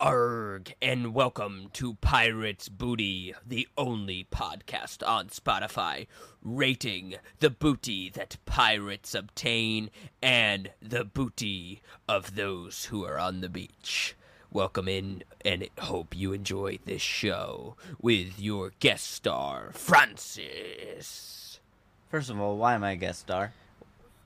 Arg, and welcome to Pirates Booty, the only podcast on Spotify rating the booty that pirates obtain and the booty of those who are on the beach. Welcome in, and hope you enjoy this show with your guest star, Francis. First of all, why am I a guest star?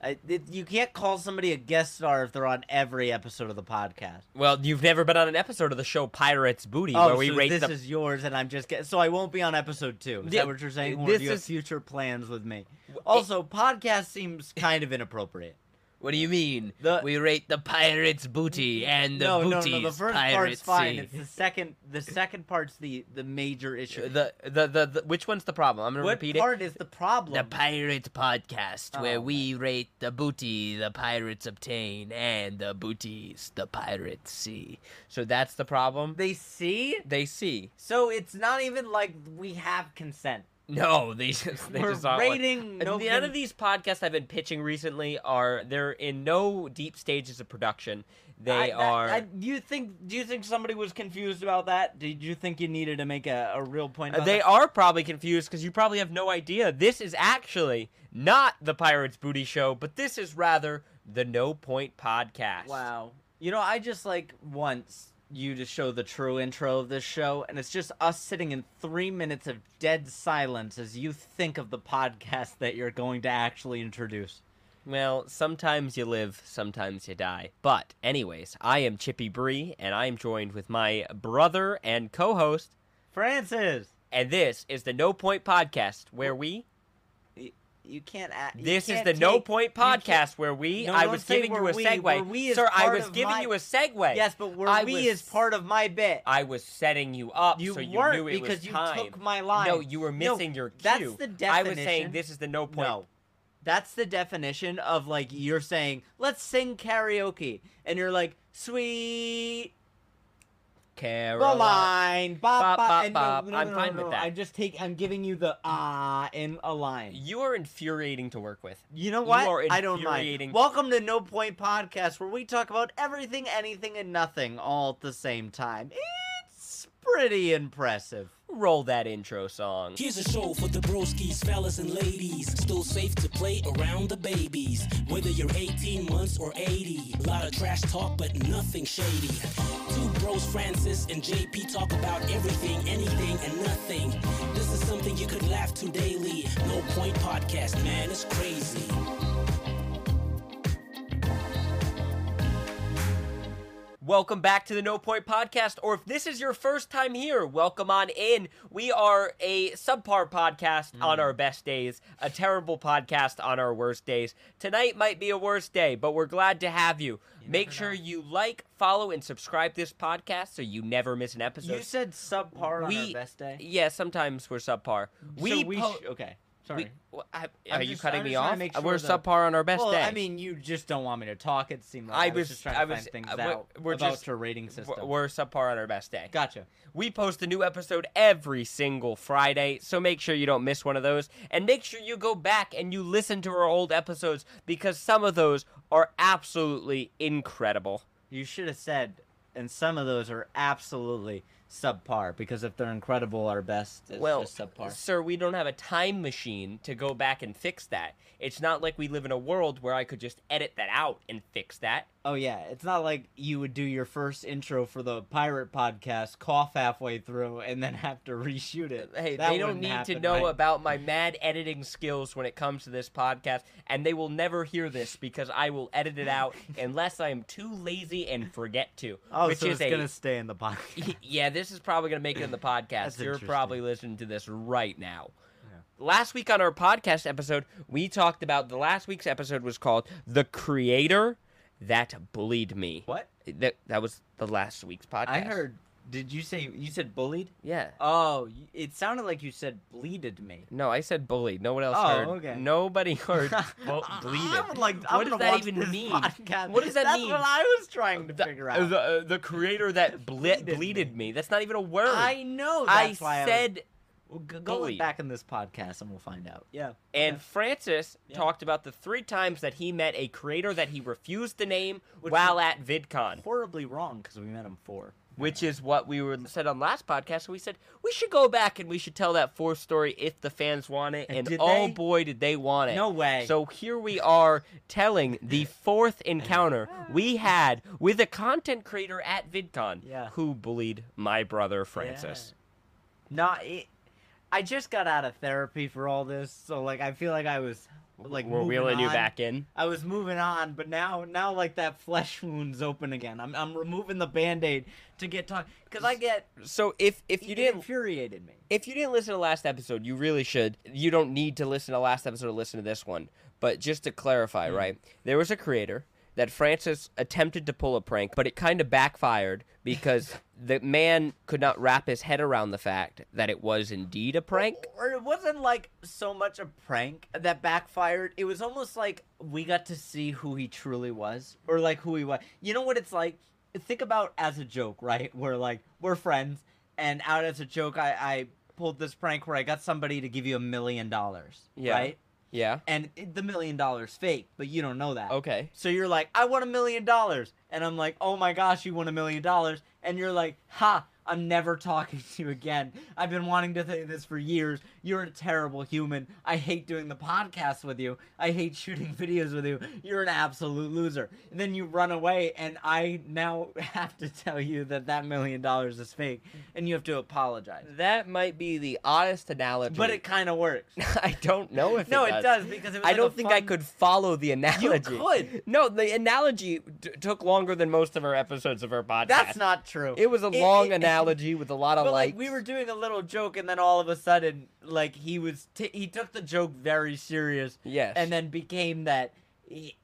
I, it, you can't call somebody a guest star if they're on every episode of the podcast. Well, you've never been on an episode of the show Pirates Booty, Oh, where we so rate this the. is yours, and I'm just get, so I won't be on episode two. Is Yeah, that what you're saying? Uh, or this do you have future plans with me? Also, podcast seems kind of inappropriate. What do you mean? The- we rate the pirates' booty and the no, no, booty's no. The first piracy. part's fine. It's the second. The second part's the the major issue. the, the, the, the which one's the problem? I'm gonna what repeat part is the problem? The pirate podcast, where Oh, we rate the booty the pirates obtain and the booties the pirates see. So that's the problem. they see. They see. So it's not even like we have consent. No, they just they We're just aren't. rating no None of these podcasts I've been pitching recently are they're in no deep stages of production. They I- are. I, do you think? Do you think somebody was confused about that? Did you think you needed to make a, a real point? They that? are probably confused because you probably have no idea. This is actually not the Pirates Booty Show, but this is rather the No Point Podcast. Wow. You know, I just like once you to show the true intro of this show, and it's just us sitting in three minutes of dead silence as you think of the podcast that you're going to actually introduce. Well, sometimes you live, sometimes you die. But, anyways, I am Chippybri, and I am joined with my brother and co host, Francis, and this is the No Point Podcast, where we. You can't. Act, you This is can't the No Point Podcast, where we. No, I was giving you a we. segue. We're we Sir, I was giving my- you a segue. Yes, but where I we was- is part of my bit. I was setting you up You so you knew it because was you time. took my line. No, you were No, missing your cue. that's the definition. I was saying this is the no point. No. That's the definition of like you're saying, let's sing karaoke. And you're like, sweet Caroline. line. Bop, Bop, bop, and bop. No, no, I'm no, fine with that. I'm just taking. I'm giving you the ah in a line. You are infuriating to work with. You know You what? are I don't mind. Welcome to No Point Podcast, where we talk about everything, anything, and nothing all at the same time. It's pretty impressive. Roll that intro song. Here's a show for the broskies, fellas, and ladies. Still safe to play around the babies. Whether you're 18 months or 80. a Lot of trash talk, but nothing shady. Two bros, Francis and JP, talk about everything, anything, and nothing. This is something you could laugh to daily. No point podcast, man, it's crazy. Welcome back to the No Point Podcast, or if this is your first time here, welcome on in. We are a subpar podcast on hmm. our best days, a terrible podcast on our worst days. Tonight might be a worse day, but we're glad to have you. Make sure you like, follow, and subscribe this podcast so you never miss an episode. You said subpar on we, our best day. Yeah, sometimes we're subpar. We, so we po- sh- okay. Sorry. we- well, I- are you just- cutting I'm me just trying to off? Uh, sure we're that- subpar on our best well, day. I mean, you just don't want me to talk. It seemed like I I, was, was- just trying I to was- find things uh, out we're about just- your rating We're- system. we're subpar on our best day. gotcha. We post a new episode every single Friday, so make sure you don't miss one of those. And make sure you go back and you listen to our old episodes because some of those are absolutely incredible. You should have said, and some of those are absolutely subpar because if they're incredible, our best is well, just subpar. sir, we don't have a time machine to go back and fix that. It's not like we live in a world where I could just edit that out and fix that. Oh yeah, it's not like you would do your first intro for the pirate podcast, cough halfway through, and then have to reshoot it. Hey, That they don't need to know right? about my mad editing skills when it comes to this podcast, and they will never hear this because I will edit it out unless I am too lazy and forget to. Oh, which so is it's a gonna stay in the podcast. yeah, this is probably going to make it in the podcast. You're probably listening to this right now. Last week on our podcast episode, we talked about the last week's episode was called "The Creator That Bullied Me." what? That that was the last week's podcast. I heard. Did you say you said bullied? Yeah. Oh, it sounded like you said bleeded me. No, I said bullied. No one else Oh, heard. okay. Nobody heard bu- bleeded. I would like. What I'm does that even mean? podcast. What does that That's mean? what I was trying to The, figure out. the, uh, the creator that ble- Bleeded bleeded me. me. That's not even a word. I know. I That's I said Well, go, go bullied. back in this podcast and we'll find out. Yeah. And Francis Yeah. talked about the three times that he met a creator that he refused to name Which while at VidCon. horribly wrong because we met him four. which is what we were said on last podcast. We said we should go back and we should tell that fourth story if the fans want it, And and, oh they? boy, did they want it! No way. So here we are telling the fourth encounter we had with a content creator at VidCon Yeah. who bullied my brother Francis. Not. It, I just got out of therapy for all this, so like I feel like I was like we're wheeling you back in. I was moving on, but now now like that flesh wound's open again. I'm I'm removing the band-aid to get talk because I get So if if you it didn't infuriated me. if you didn't listen to last episode, you really should. You don't need to listen to last episode to listen to this one. But just to clarify, mm-hmm. right? There was a creator that Francis attempted to pull a prank, but it kind of backfired because the man could not wrap his head around the fact that it was indeed a prank. Or it wasn't like so much a prank that backfired. It was almost like we got to see who he truly was, or like who he was. You know what it's like? Think about as a joke, right? We're like we're friends, and out as a joke, I I pulled this prank where I got somebody to give you a million dollars, Yeah. right? Yeah. And the million dollars fake, but you don't know that. Okay. So you're like, I want a million dollars. And I'm like, oh my gosh, you won a million dollars. And you're like, ha, I'm never talking to you again. I've been wanting to say this for years. You're a terrible human. I hate doing the podcast with you. I hate shooting videos with you. You're an absolute loser. And then you run away, and I now have to tell you that that million dollars is fake. And you have to apologize. That might be the oddest analogy. But it kind of works. I don't know if No, it it does. does because it was I like don't think I could follow the analogy. You could. No, the analogy t- took longer than most of our episodes of our podcast. That's not true. It was a It- long it- analogy with a lot of like we were doing a little joke, and then all of a sudden, like he was, t- he took the joke very serious, Yes. and then became that. he-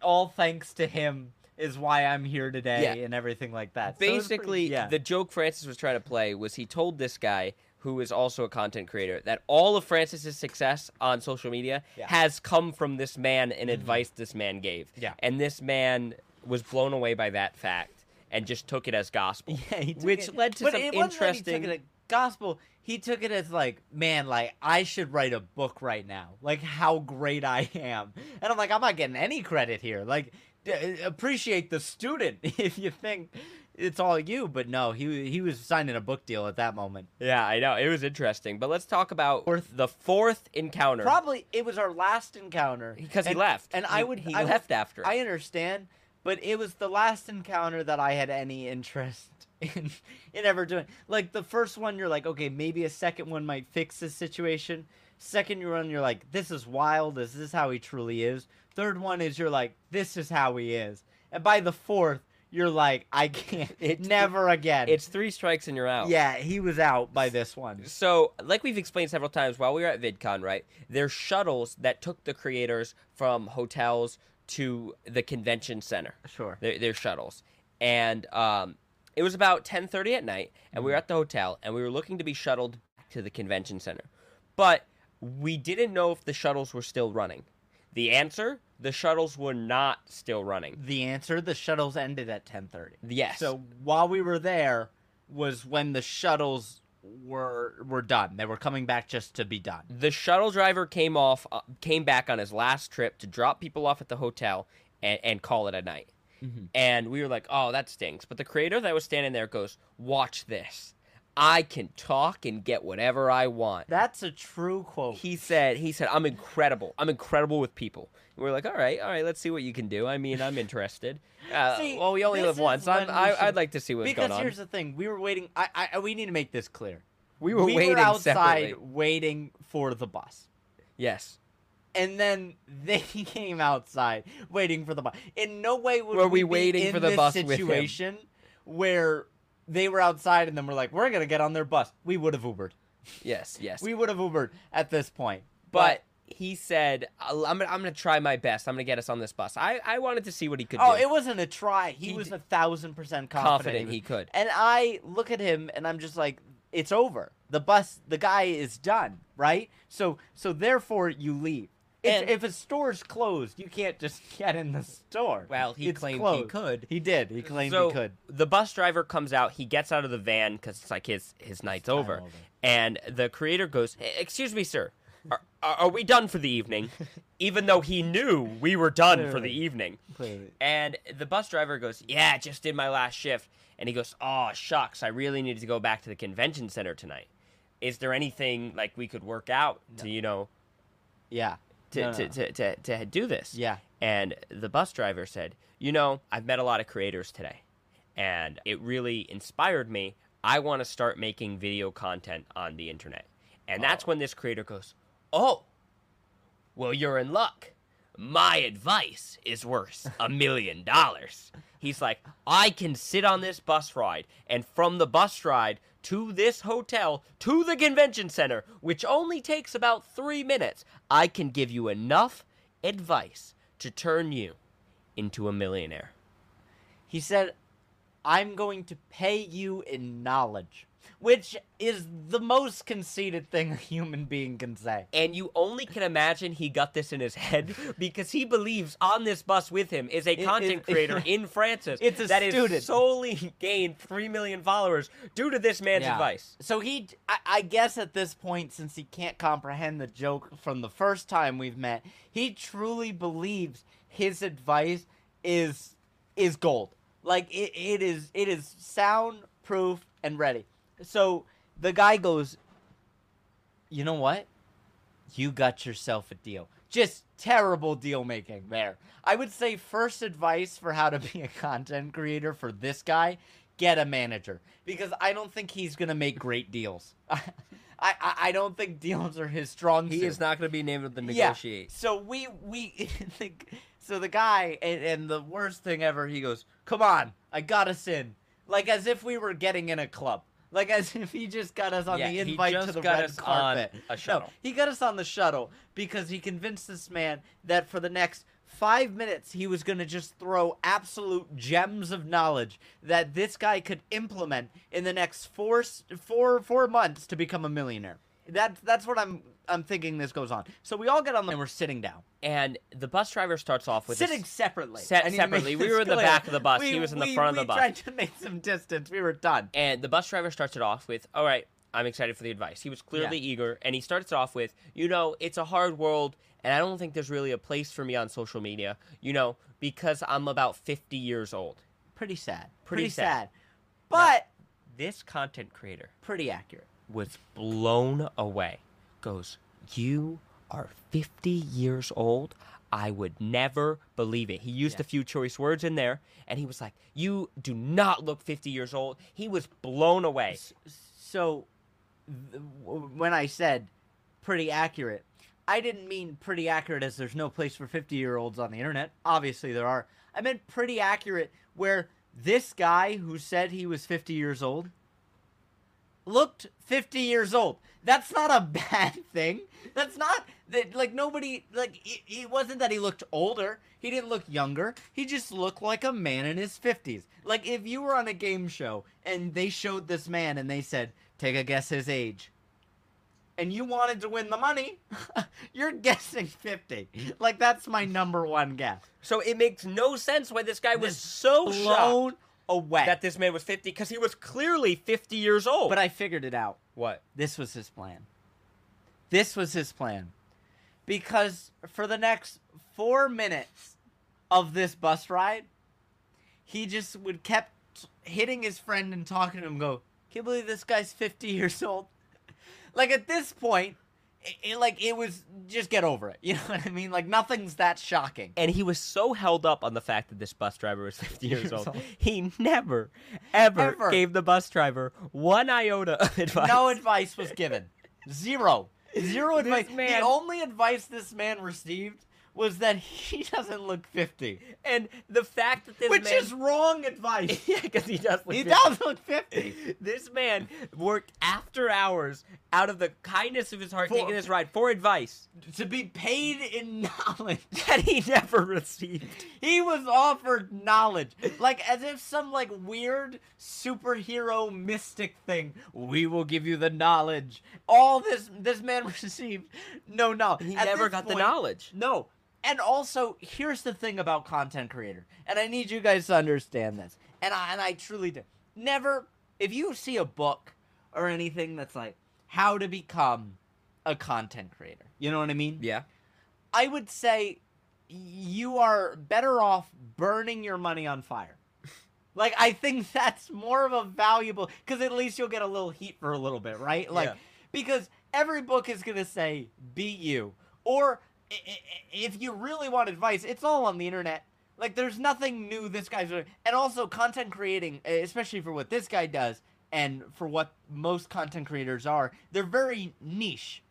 all thanks to him is why I'm here today, Yeah. and everything like that. So pretty- Basically, yeah. the joke Francis was trying to play was he told this guy who is also a content creator that all of Francis's success on social media Yeah. has come from this man and mm-hmm. advice this man gave. Yeah. And this man was blown away by that fact and just took it as gospel. Yeah, which it- led to some it wasn't that interesting He took it as gospel. He took it as like, man, like I should write a book right now. Like how great I am, and I'm like, I'm not getting any credit here. Like, d- appreciate the student if you think it's all you. But no, he he was signing a book deal at that moment. Yeah, I know. It was interesting. But let's talk about the fourth encounter. Probably it was our last encounter Because he left. and He- I would he I would- left after. I understand, but it was the last encounter that I had any interest in in ever doing. Like the first one, you're like, okay, maybe a second one might fix this situation. Second run, you're like, this is wild. This is how he truly is? Third one is you're like, this is how he is. And by the fourth, you're like, I can't. It- never again. It's three strikes and you're out. yeah, he was out by this one. So, like we've explained several times while we were at VidCon, right? There's shuttles that took the creators from hotels to the convention center. Sure. They're, they're shuttles, and um, it was about 10:30 at night, and Mm-hmm. we were at the hotel, and we were looking to be shuttled to the convention center, but we didn't know if the shuttles were still running. The answer: the shuttles were not still running. The answer: the shuttles ended at 10:30. Yes. So while we were there was when the shuttles were were done. They were coming back just to be done. the shuttle driver came off, uh, came back on his last trip to drop people off at the hotel and, and call it a night. And we were like, "Oh, that stinks." But the creator that was standing there goes, "Watch this. I can talk and get whatever I want." That's a true quote. He said, "He said I'm incredible. I'm incredible with people." And we are like, "All right, all right. Let's see what you can do. I mean, I'm interested." Uh, See, well, we only live once. I'm, I, should- I'd like to see what's because going on. Because here's the thing: we were waiting. I, I we need to make this clear. we were we waiting were outside separately. waiting for the bus. Yes. And then they came outside waiting for the bus. In no way would Were we we, waiting in for the this bus situation where they were outside and then we're like, we're gonna get on their bus. We would have Ubered. Yes. Yes. We would have Ubered at this point. but he said, "I'll- "I'm gonna, I'm gonna try my best. I'm gonna get us on this bus." I, I wanted to see what he could Oh, do. it wasn't a try. He, He was a thousand percent confident, confident was- he could. And I look at him and I'm just like, it's over. The bus, the guy is done, right? So, so therefore you leave. If, And- if a store's closed, you can't just get in the store. Well, he It's claimed he could. He did. He claimed so he could. the bus driver comes out. He gets out of the van because it's like his his night's over. over. And the creator goes, "Hey, "Excuse me, sir. are, are, we done for the evening? Even though he knew we were done for the evening. Clearly. And the bus driver goes, Yeah, just did my last shift. And he goes, Oh, shucks, I really need to go back to the convention center tonight. Is there anything like we could work out to, you know, Yeah. To, No, no, to. To, to, to do this? Yeah. And the bus driver said, You know, I've met a lot of creators today, and it really inspired me. I want to start making video content on the internet. And that's oh. when this creator goes, Oh, well, you're in luck. My advice is worth a million dollars. He's like, I can sit on this bus ride, and from the bus ride to this hotel to the convention center, which only takes about three minutes, I can give you enough advice to turn you into a millionaire. He said, I'm going to pay you in knowledge, which is the most conceited thing a human being can say. And you only can imagine he got this in his head because he believes on this bus with him is a content it- creator in Francis It's a that is student. solely gained 3 million followers due to this man's Yeah. advice. So he, I, I guess at this point, since he can't comprehend the joke from the first time we've met, he truly believes his advice is is gold. Like it, it is, it is soundproof and ready. So the guy goes, you know what? You got yourself a deal. Just terrible deal making there. I would say first advice for how to be a content creator for this guy, get a manager because I don't think he's going to make great deals. I, I I don't think deals are his strong suit. He is not going to be able to Yeah. So we we think so the guy and, and the worst thing ever he goes, "Come on, I got us in." Like as if we were getting in a club. Like as if he just got us on Yeah, the he invite to the got red us on carpet. a No, he got us on the shuttle because he convinced this man that for the next five minutes he was going to just throw absolute gems of knowledge that this guy could implement in the next four four four months to become a millionaire. That's that's what I'm I'm thinking this goes on. So we all get on the and we're sitting down, And the bus driver starts off with sitting separately. Se- I need to make separately. We were in the clear. back of the bus. We- He was in the we- front of the bus. we tried to make some distance. We were done. and the bus driver starts it off with, "All right, I'm excited for the advice." He was clearly eager, and he starts it off with, "You know, it's a hard world, and I don't think there's really a place for me on social media. You know, because I'm about 50 years old." Pretty sad. Pretty Pretty, sad. sad. But This content creator pretty accurate. was blown away. Goes, You are 50 years old? I would never believe it. He used Yeah. a few choice words in there, and he was like, You do not look 50 years old. He was blown away. So, when I said pretty accurate, I didn't mean pretty accurate as there's no place for 50 year olds on the internet. Obviously, there are. I meant pretty accurate where this guy who said he was 50 years old looked 50 years old. That's not a bad thing. That's not that like nobody like it, it wasn't that he looked older. He didn't look younger. He just looked like a man in his 50s. Like if you were on a game show and they showed this man and they said, "Take a guess his age." And you wanted to win the money, you're guessing 50. Like that's my number one guess. So it makes no sense why this guy was This so shocked Blown away. that this man was 50 because he was clearly 50 years old. but I figured it out. what? This was his plan. This was his plan. Because for the next four minutes of this bus ride, he just would kept hitting his friend and talking to him. Go, can you believe this guy's fifty years old? like at this point, it, it- like it was just get over it. You know what I mean? Like nothing's that shocking. And he was so held up on the fact that this bus driver was 50 years old. He never, ever, Ever. gave the bus driver one iota of advice. No advice was given. Zero. Zero advice. man- The only advice this man received was that he doesn't look 50. And the fact that this Which man. is wrong advice. yeah, because he does. Look he 50. does look 50. This man worked after hours out of the kindness of his heart, For- taking this ride for advice to be paid in knowledge. that he never received. He was offered knowledge. Like as if some like weird superhero mystic thing. We will give you the knowledge. All this this man received no knowledge. He At never got the knowledge. No. And also, here's the thing about content creator, and I need you guys to understand this. And I and I truly do. Never if you see a book or anything that's like how to become a content creator. You know what I mean? Yeah. I would say you are better off burning your money on fire. Like I think that's more of a valuable because at least you'll get a little heat for a little bit, right? Like Yeah. because every book is gonna say "be you," or if you really want advice, it's all on the internet. Like there's nothing new this guy's doing, and also content creating, especially for what this guy does and for what most content creators are, they're very niche.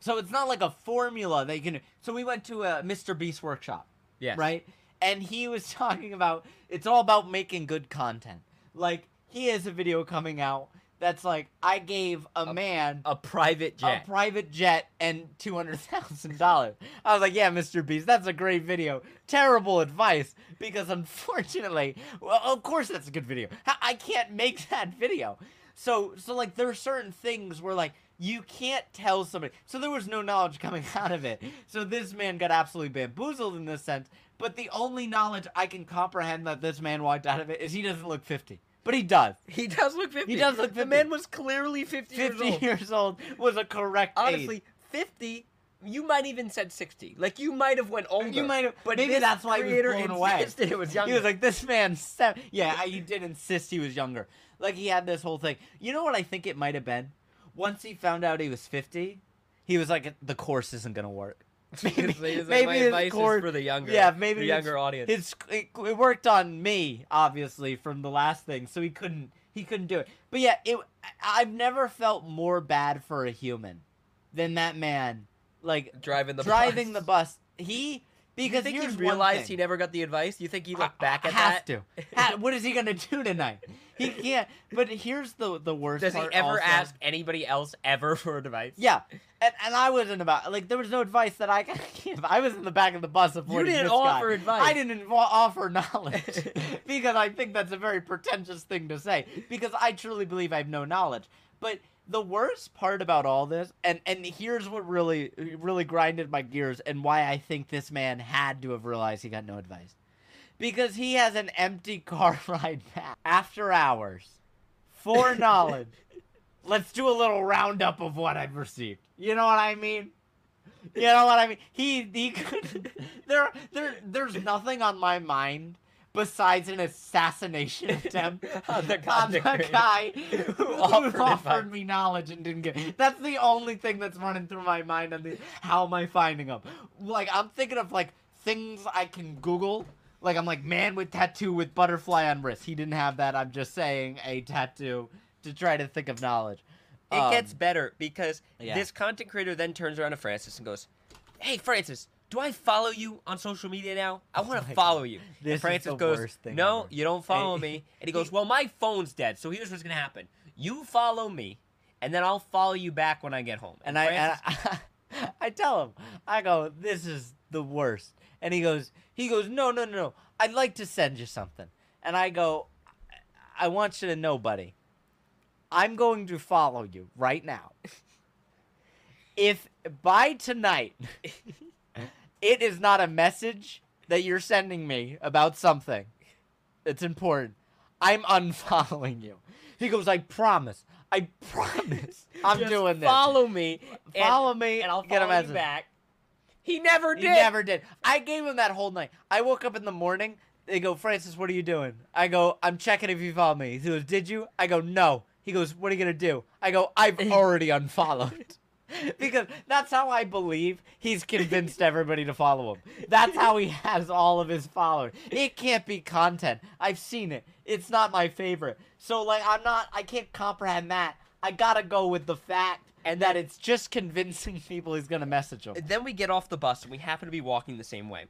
So it's not like a formula they can. So we went to a Mr. Beast workshop, Yes. right? And he was talking about it's all about making good content. Like he has a video coming out that's like I gave a, man A private jet. a private jet and two hundred thousand dollars. I was like, yeah, Mr. Beast, that's a great video. Terrible advice because unfortunately, well, of course that's a good video. I- I can't make that video. So, so like there are certain things where like you can't tell somebody. So there was no knowledge coming out of it. So this man got absolutely bamboozled in this sense. But the only knowledge I can comprehend that this man walked out of it is he doesn't look fifty, but he does. he does look 50. He does look 50. The man was clearly 50, 50 years old. years old was a correct age. Honestly, 50, you might even said 60. Like, you might have went older. You might have, but maybe that's why he was blown away. it was younger. He was like, "This man's seven. Yeah, I- he did insist he was younger. Like he had this whole thing. You know what I think it might have been? Once he found out he was fifty, he was like, "The course isn't gonna work." Was like, my advice is for the younger, Yeah, maybe the younger audience. His it, it worked on me, obviously, from the last thing, so he couldn't he couldn't do it. But yeah, it I've never felt more bad for a human than that man. Like driving the driving bus. the bus. He because you think he realized he never got the advice? You think he looked back at has that? to. What is he gonna do tonight? He can't. But here's the the worst. Does he ever also. ask anybody else ever for advice? Yeah, and, and I wasn't about like there was no advice that I could give. I was in the back of the bus avoiding You didn't offer guy. advice. I didn't offer knowledge because I think that's a very pretentious thing to say. Because I truly believe I have no knowledge. But the worst part about all this, and and here's what really really grinded my gears, and why I think this man had to have realized he got no advice, because he has an empty car ride back after hours for knowledge. Let's do a little roundup of what I've received. You know what I mean? You know what I mean? He he could there there there's nothing on my mind besides an assassination attempt On the on the guy who offered offered, me knowledge and didn't get. That's the only thing that's running through my mind. On the how am I finding them? Like I'm thinking of like things I can Google. Like I'm like man with tattoo with butterfly on wrist. He didn't have that. I'm just saying a tattoo to try to think of knowledge. It Um, gets better because yeah. this content creator then turns around to Francis and goes, "Hey, Francis, do I follow you on social media now? I want Oh to follow you." This is and Francis the goes, worst thing "No, ever." you don't follow And- me." And he goes, "Well, my phone's dead, so here's what's gonna happen: you follow me, and then I'll follow you back when I get home." And I, and Francis- I, I tell him, I go, this is the worst. And he goes, he goes, no, no, no, no. I'd like to send you something. And I go, I I want you to know, buddy. I'm going to follow you right now. If by tonight it is not a message that you're sending me about something It's important, I'm unfollowing you. He goes, I promise. I promise. I'm Just doing this. Follow me, and- Follow me, and I'll get a you message. back. He never He did. never did. I gave him that whole night. I woke up in the morning. They go, Francis, what are you doing? I go, I'm checking if you follow me. He goes, Did you? I go, No. He goes, What are you gonna do? I go, I've already unfollowed. because that's how I believe he's convinced everybody to follow him. That's how he has all of his followers. It can't be content. I've seen it. It's not my favorite. So like I'm not I can't comprehend that. I gotta go with the fact and that it's just convincing people he's gonna message them. Then we get off the bus and we happen to be walking the same way.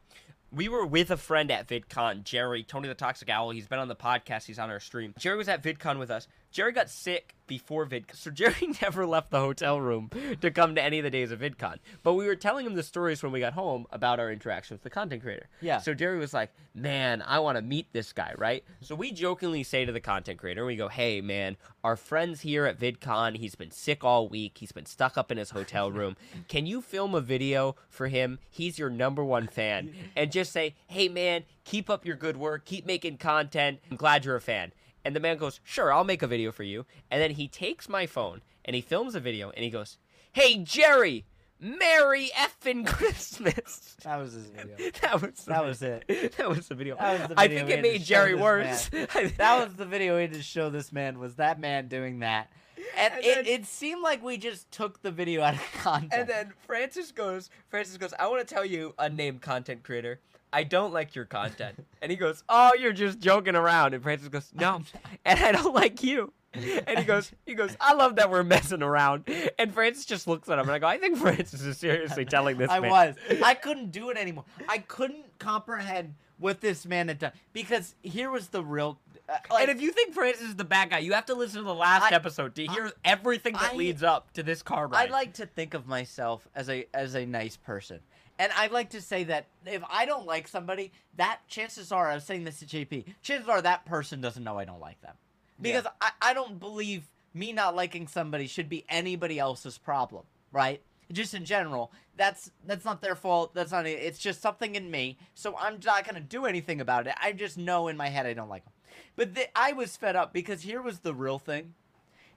We were with a friend at VidCon, Jerry, Tony the Toxic Owl. He's been on the podcast, he's on our stream. Jerry was at VidCon with us. Jerry got sick before VidCon, so Jerry never left the hotel room to come to any of the days of VidCon. But we were telling him the stories when we got home about our interaction with the content creator. Yeah. So Jerry was like, man, I want to meet this guy, right? So we jokingly say to the content creator, we go, hey, man, our friend's here at VidCon. He's been sick all week. He's been stuck up in his hotel room. Can you film a video for him? He's your number one fan. And just say, hey, man, keep up your good work. Keep making content. I'm glad you're a fan. And the man goes, sure, I'll make a video for you. And then he takes my phone and he films a video and he goes, "Hey Jerry, Merry effing Christmas." That was his video. That was That was it. That was the video. That was the I think it made Jerry worse. That was the video we had to show this man. Was that man doing that? And, And it, then- it seemed like we just took the video out of context. And then Francis goes, Francis goes, I want to tell you, a unnamed content creator, I don't like your content. and he goes, Oh, you're just joking around. And Francis goes, No, and I don't like you. And he goes, he goes, I love that we're messing around. And Francis just looks at him, and I go, I think Francis is seriously telling this I man. was. I couldn't do it anymore. I couldn't comprehend what this man had done because here was the real. Uh, like, and if you think Francis is the bad guy, you have to listen to the last I- episode to hear everything that I- leads up to this car ride. I like to think of myself as a as a nice person. And I like to say that if I don't like somebody, that chances are I was saying this to JP, chances are that person doesn't know I don't like them. Because I, I don't believe me not liking somebody should be anybody else's problem, right? Just in general, that's that's not their fault. That's not. It's just something in me. So I'm not gonna do anything about it. I just know in my head I don't like them. But the, I was fed up because here was the real thing.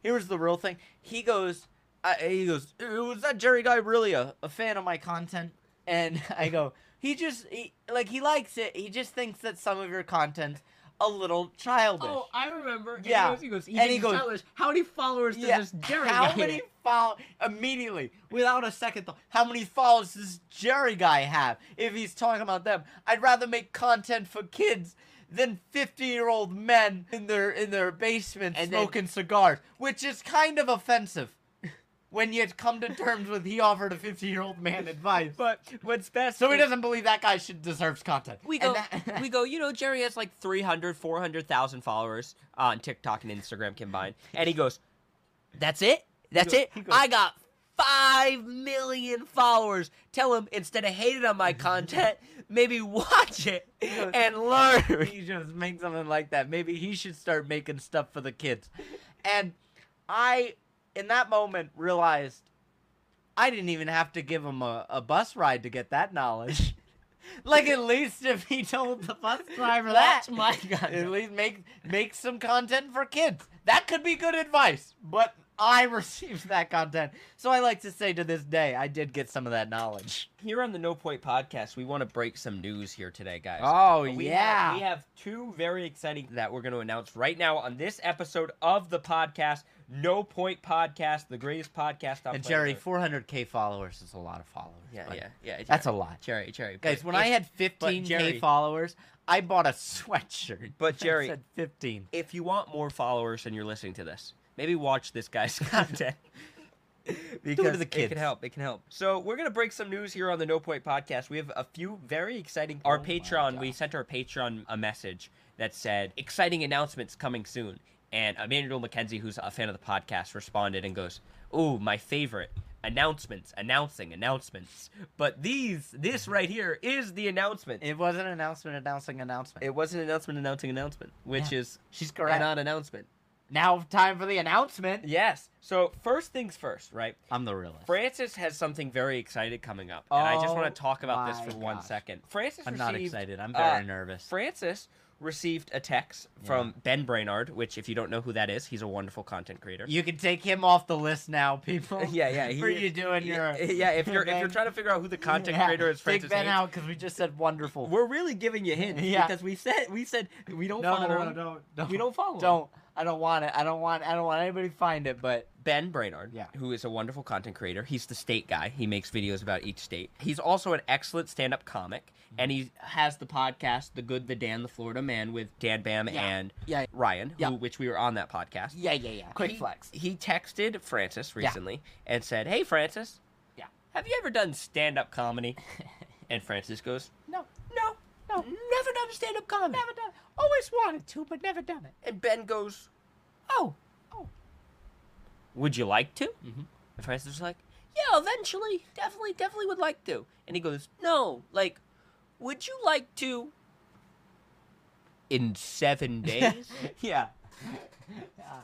Here was the real thing. He goes, uh, he goes, "Uh, was that Jerry guy really a, a fan of my content? And I go, he just he, like he likes it. He just thinks that some of your content's a little childish. Oh, I remember. And Yeah. He goes, he goes, And he goes- childish. How many followers does yeah. this Jerry how guy many have? follow immediately without a second thought? How many followers does Jerry guy have? If he's talking about them, I'd rather make content for kids than fifty-year-old men in their in their basement And then- smoking cigars, which is kind of offensive. When you come to terms with he offered a 50 year old man advice. But what's best? So he doesn't believe that guy should deserves content. We And go, we go. You know, Jerry has like 300, 400,000 followers on TikTok and Instagram combined, and he goes, "That's it. That's goes- it. goes- I got five million followers. Tell him instead of hating on my content, maybe watch it goes- and learn." he just make something like that. Maybe he should start making stuff for the kids. And I, in that moment, realized I didn't even have to give him a, a bus ride to get that knowledge. like at least if he told the bus driver that, my content. at least make make some content for kids. That could be good advice. But I received that content, so I like to say to this day, I did get some of that knowledge. Here on the No Point Podcast, we want to break some news here today, guys. Oh We yeah, have, we have two very exciting that we're going to announce right now on this episode of the podcast, No Point Podcast, the greatest podcast on and Jerry, 400k followers is a lot of followers. Yeah, yeah, yeah. That's a lot. Jerry, Jerry. Guys, but when if- I had 15k Jerry- followers, I bought a sweatshirt. But Jerry- said 15. if you want more followers and you're listening to this, maybe watch this guy's content. because the it can help. It can help. So we're gonna break some news here on the No Point Podcast. We have a few very exciting. Our Oh Patreon. We sent our Patreon a message that said exciting announcements coming soon. And Emmanuel McKenzie, who's a fan of the podcast, responded and goes, "Ooh, my favorite." Announcements, announcing announcements. But these, this right here is the announcement. It was an announcement announcing announcement. It was an announcement announcing announcement, which Yeah. is She's correct. non-announcement. now time for the announcement. Yes. So first things first, right? I'm the realist. Francis has something very excited coming up, and I just want Oh to talk about this for one gosh. second. Francis I'm received, not excited. I'm very uh, nervous. Francis received a text from Ben Brainard, which, if you don't know who that is, he's a wonderful content creator. you can take him off the list now, people. yeah, yeah. For he- you doing your yeah. If you're if you're trying to figure out who the content Yeah, creator is, Take Ben out because we just said wonderful. we're really giving you hints Yeah. because we said we said we don't no, follow no, no, him. don't, don't, We don't follow him. I don't want it. I don't want. I don't want anybody to find it. But Ben Brainard, Yeah. who is a wonderful content creator. He's the state guy. He makes videos about each state. He's also an excellent stand-up comic, mm-hmm. and he has the podcast "The Good, the Dan, the Florida Man" with Dan Bam Yeah. and Yeah. Ryan, Yeah. who, which we were on that podcast. yeah, yeah, yeah. Quick he, flex. He texted Francis recently and said, "Hey, Francis, Yeah. have you ever done stand-up comedy?" and Francis goes, No, "No, no, never done stand-up comedy." never done. It. Always wanted to, but never done it. And Ben goes, "Oh, Oh. would you like to?" Mhm. And Francis was like, "Yeah, eventually, definitely, definitely would like to." And he goes, "No, like, would you like to?" In seven days. yeah.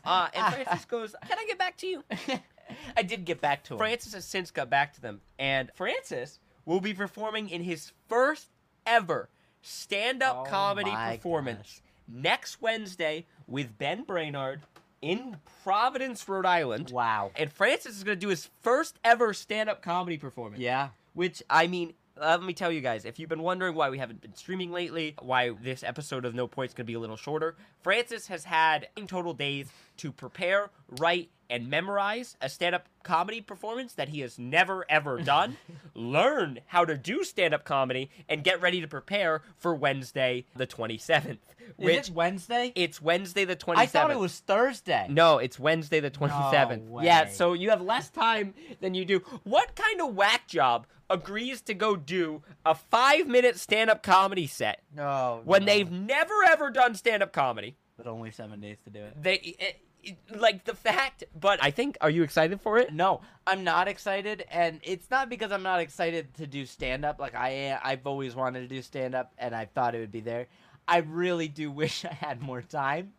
uh, and Francis goes, "Can I get back to you?" I did get back to him. Francis has since got back to them, and Francis will be performing in his first ever stand-up Oh comedy performance hmm? next Wednesday with Ben Brainard in Providence, Rhode Island. Wow. And Francis is going to do his first ever stand up comedy performance. Yeah. Which, I mean, let me tell you guys, if you've been wondering why we haven't been streaming lately, why this episode of No Points going to be a little shorter, Francis has had in total days to prepare, write, and memorize a stand up comedy performance that he has never ever done, learn how to do stand up comedy, and get ready to prepare for Wednesday the 27th. Which Is it Wednesday? it's Wednesday the 27th. I thought it was Thursday. No, it's Wednesday the 27th. No yeah, so you have less time than you do. What kind of whack job agrees to go do a five minute stand up comedy set No. when no. they've never ever done stand up comedy? But only seven days to do it. They. It, it- like the fact, but I think, are you excited for it? No, I'm not excited, and it's not because I'm not excited to do stand up. Like I, I've always wanted to do stand up, and I thought it would be there. I really do wish I had more time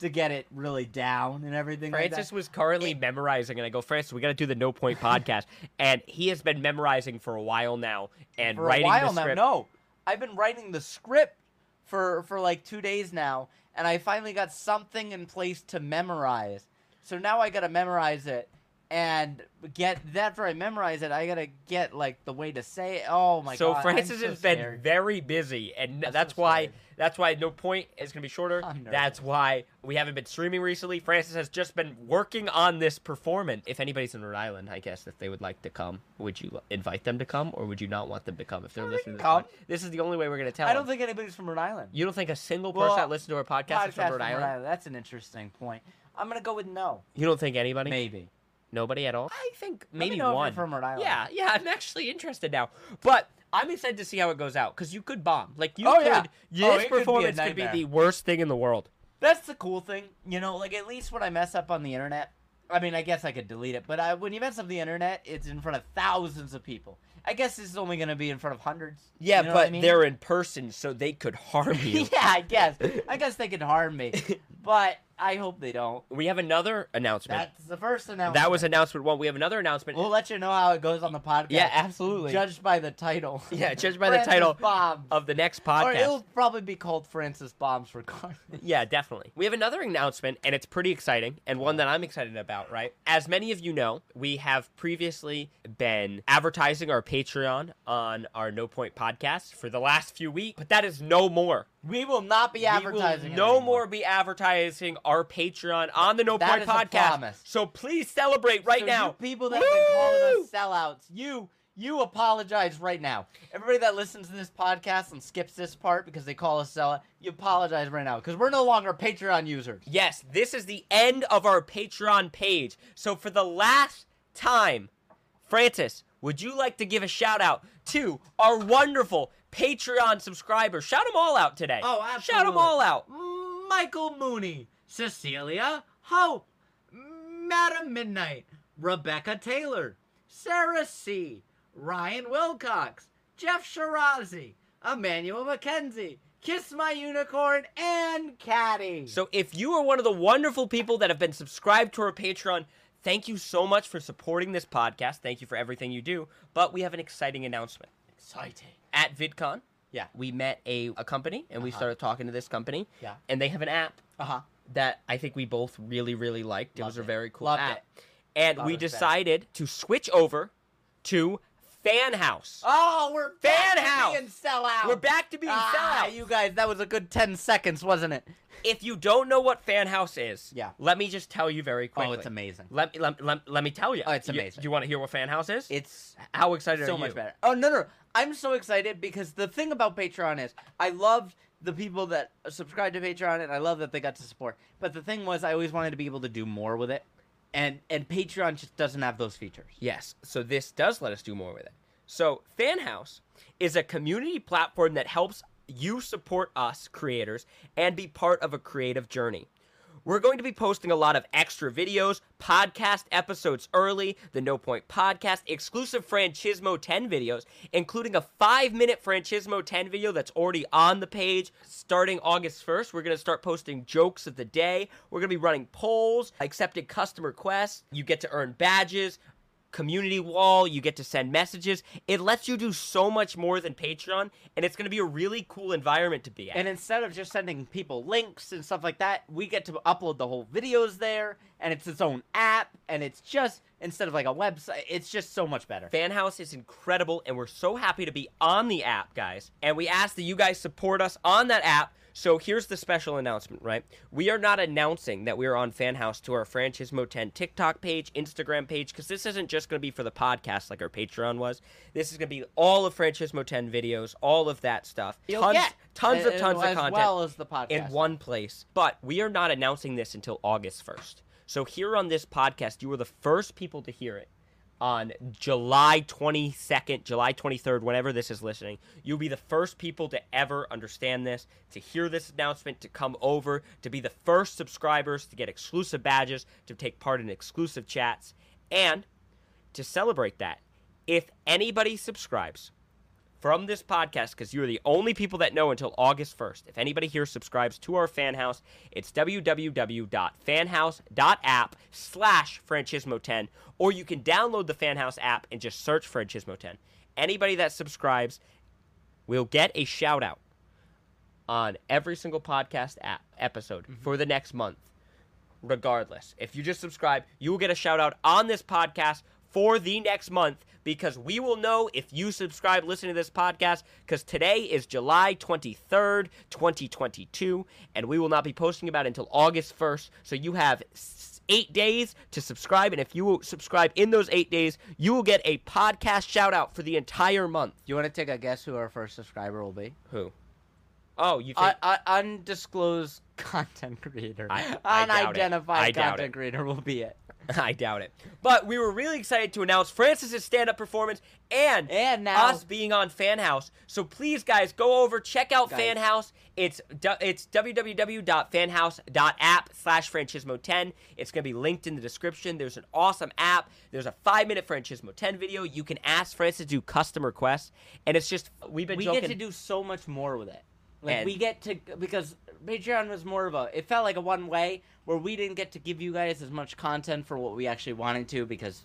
to get it really down and everything. like Francis that. was currently memorizing, and I go, Francis, we got to do the No Point podcast, and he has been memorizing for a while now and for writing a while the now. script. No, I've been writing the script for for like two days now, and I finally got something in place to memorize. So now I gotta memorize it and get that. After I memorize it, I gotta get like the way to say it. Oh my so god! Francis so has been very busy, and I'm that's so why scared. that's why no point is gonna be shorter. That's why we haven't been streaming recently. Francis has just been working on this performance. If anybody's in Rhode Island, I guess if they would like to come, would you invite them to come, or would you not want them to come if they're listening? To this, pod- this is the only way we're gonna tell. I don't them. think anybody's from Rhode Island. you don't think a single person Well, that listens to our podcast, is from Podcast Rhode Island. That's an interesting point. I'm gonna go with no. You don't think anybody? Maybe. Nobody at all? I think maybe know if you're one. from Rhode Island. Yeah, yeah, I'm actually interested now. But I'm excited to see how it goes out because you could bomb. Like you Oh, could. yeah. This Oh, it could be performance could be, the worst thing in the world. That's the cool thing, you know. Like at least when I mess up on the internet, I mean, I guess I could delete it. But I, when you mess up the internet, it's in front of thousands of people. I guess this is only gonna be in front of hundreds. Yeah, You know but I mean? they're in person, so they could harm you. yeah, I guess. I guess they could harm me, but I hope they don't. We have another announcement. That's the first announcement. that was announcement one. We have another announcement. We'll let you know how it goes on the podcast. yeah, absolutely. Judged by the title. yeah, judged by the Francis title Bombs. of the next Or podcast. it'll probably be called Francis Bombs regardless. Yeah, definitely. We have another announcement, and it's pretty exciting, and one that I'm excited about, right? As many of you know, we have previously been advertising our Patreon on our No Point podcast for the last few weeks, but that is no more. We will not be We will advertising. no more be advertising our Patreon on the No That Point podcast. promise. So please celebrate right So now. people that have been calling us sellouts, you you apologize right now. Everybody that listens to this podcast and skips this part because they call us sellout, you apologize right now because we're no longer Patreon users. Yes, this is the end of our Patreon page. So for the last time, Francis, would you like to give a shout out to our wonderful Patreon subscribers? Shout them all out today. Oh, absolutely. Shout them all out. Michael Mooney, Cecilia Hope, Madam Midnight, Rebecca Taylor, Sarah C., Ryan Wilcox, Jeff Shirazi, Emmanuel McKenzie, Kiss My Unicorn, and Caddy. So if you are one of the wonderful people that have been subscribed to our Patreon, thank you so much for supporting this podcast. Thank you for everything you do. But we have an exciting announcement. exciting. At VidCon, Yeah. we met a, a company and we Uh-huh. started talking to this company. Yeah. And they have an app Uh huh. that I think we both really, really liked. it was Loved a very cool Loved app. it. And Thought we it better. decided to switch over to Fan House. Oh, we're Fan back to house. being sellout. We're back to being ah, sellouts. you guys, that was a good ten seconds, wasn't it? If you don't know what Fan House is, Yeah. let me just tell you very quickly. Oh, it's amazing. Let me let, let, let me tell you. Oh, it's You- amazing. Do you want to hear what Fan House is? It's How excited you? So much better. Oh no, no, I'm so excited because the thing about Patreon is I loved the people that subscribe to Patreon and I love that they got to support. But the thing was, I always wanted to be able to do more with it, and and Patreon just doesn't have those features. Yes. So this does let us do more with it. So FanHouse is a community platform that helps you support us creators and be part of a creative journey. We're going to be posting a lot of extra videos, podcast episodes early, the No Point podcast, exclusive Franchismo 10 videos, including a five minute Franchismo 10 video that's already on the page. Starting August 1st, we're going to start posting jokes of the day. We're going to be running polls, accepting customer requests. You get to earn badges, community wall. You get to send messages. It lets you do so much more than Patreon, and it's going to be a really cool environment to be at. And instead of just sending people links and stuff like that, we get to upload the whole videos there, and it's its own app, and it's just instead of like a website, it's just so much better. Fan House is incredible, and we're so happy to be on the app, guys. And we ask that you guys support us on that app. So here's the special announcement, right? We are not announcing that we are on Fan House to our Franchismo 10 TikTok page, Instagram page, because this isn't just going to be for the podcast like our Patreon was. This is going to be all of Franchismo 10 videos, all of that stuff. You'll tons, get, tons of uh, tons of as content well as the podcast in one place. But we are not announcing this until August 1st. So here on this podcast, you were the first people to hear it on July 22nd, July 23rd, whenever this is listening. You'll be the first people to ever understand this, to hear this announcement, to come over, to be the first subscribers, to get exclusive badges, to take part in exclusive chats, and to celebrate that. If anybody subscribes from this podcast, because you're the only people that know until August 1st, if anybody here subscribes to our fan house, it's www.fanhouse.app slash Franchismo10, or you can download the Fan House app and just search Franchismo10. Anybody that subscribes will get a shout out on every single podcast app episode mm-hmm. for the next month regardless. If you just subscribe, you will get a shout out on this podcast for the next month because we will know if you subscribe listening to this podcast because today is July 23rd, 2022 and we will not be posting about it until August 1st. So you have 8 days to subscribe and if you will subscribe in those 8 days, you will get a podcast shout out for the entire month. You want to take a guess who our first subscriber will be? Who? Oh, you think Uh, uh, undisclosed content creator. I- I. Unidentified content it. creator will be it. I doubt it. But we were really excited to announce Francis's stand-up performance and And now- us being on FanHouse. So please, guys, go over check out Guys. Fan House. It's it's www.fanhouse.app slash Franchismo 10. It's gonna be linked in the description. There's an awesome app. There's a five minute Franchismo 10 video. You can ask Francis to do custom requests, and it's just we've been we joking. get to do so much more with it. Like And- we get to because Patreon was more of a it felt like a one way where we didn't get to give you guys as much content for what we actually wanted to because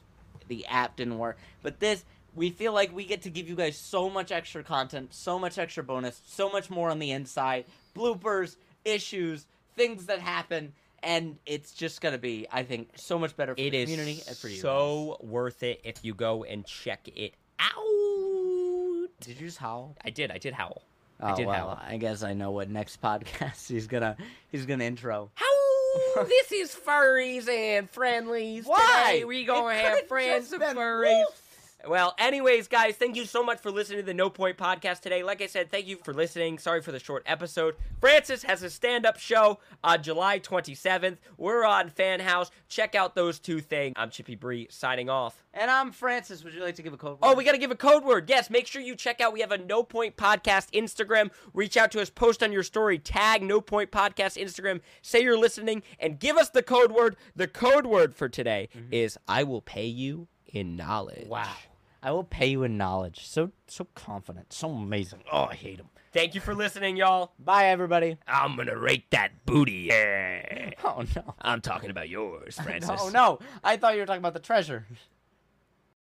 the app didn't work. But this we feel like we get to give you guys so much extra content, so much extra bonus, so much more on the inside, bloopers, issues, things that happen, and it's just gonna be, I think, so much better for It the community and for you. guys. so worth it if you go and check it out. Did you just howl? I did. I did howl. Oh, I did well, howl. I guess I know what next podcast he's gonna he's gonna intro. How this is furries and friendlies. Why? Today we gonna It have friends of furries. wolf. Well, anyways, guys, thank you so much for listening to the No Point Podcast today. Like I said, thank you for listening. Sorry for the short episode. Francis has a stand-up show on July 27th. We're on Fan House. Check out those two things. I'm Chippybri signing off. And I'm Francis. Would you like to give a code? Oh, we got to give a code word. Yes, make sure you check out. We have a No Point Podcast Instagram. Reach out to us, post on your story, tag No Point Podcast Instagram, say you're listening, and give us the code word. The code word for today mm-hmm. is I will pay you in knowledge. Wow. I will pay you in knowledge. So so confident. So amazing. Oh, I hate him. Thank you for listening, y'all. Bye, everybody. I'm going to rate that booty. Yeah. Oh no. I'm talking about yours, Francis. No, no. I thought you were talking about the treasure.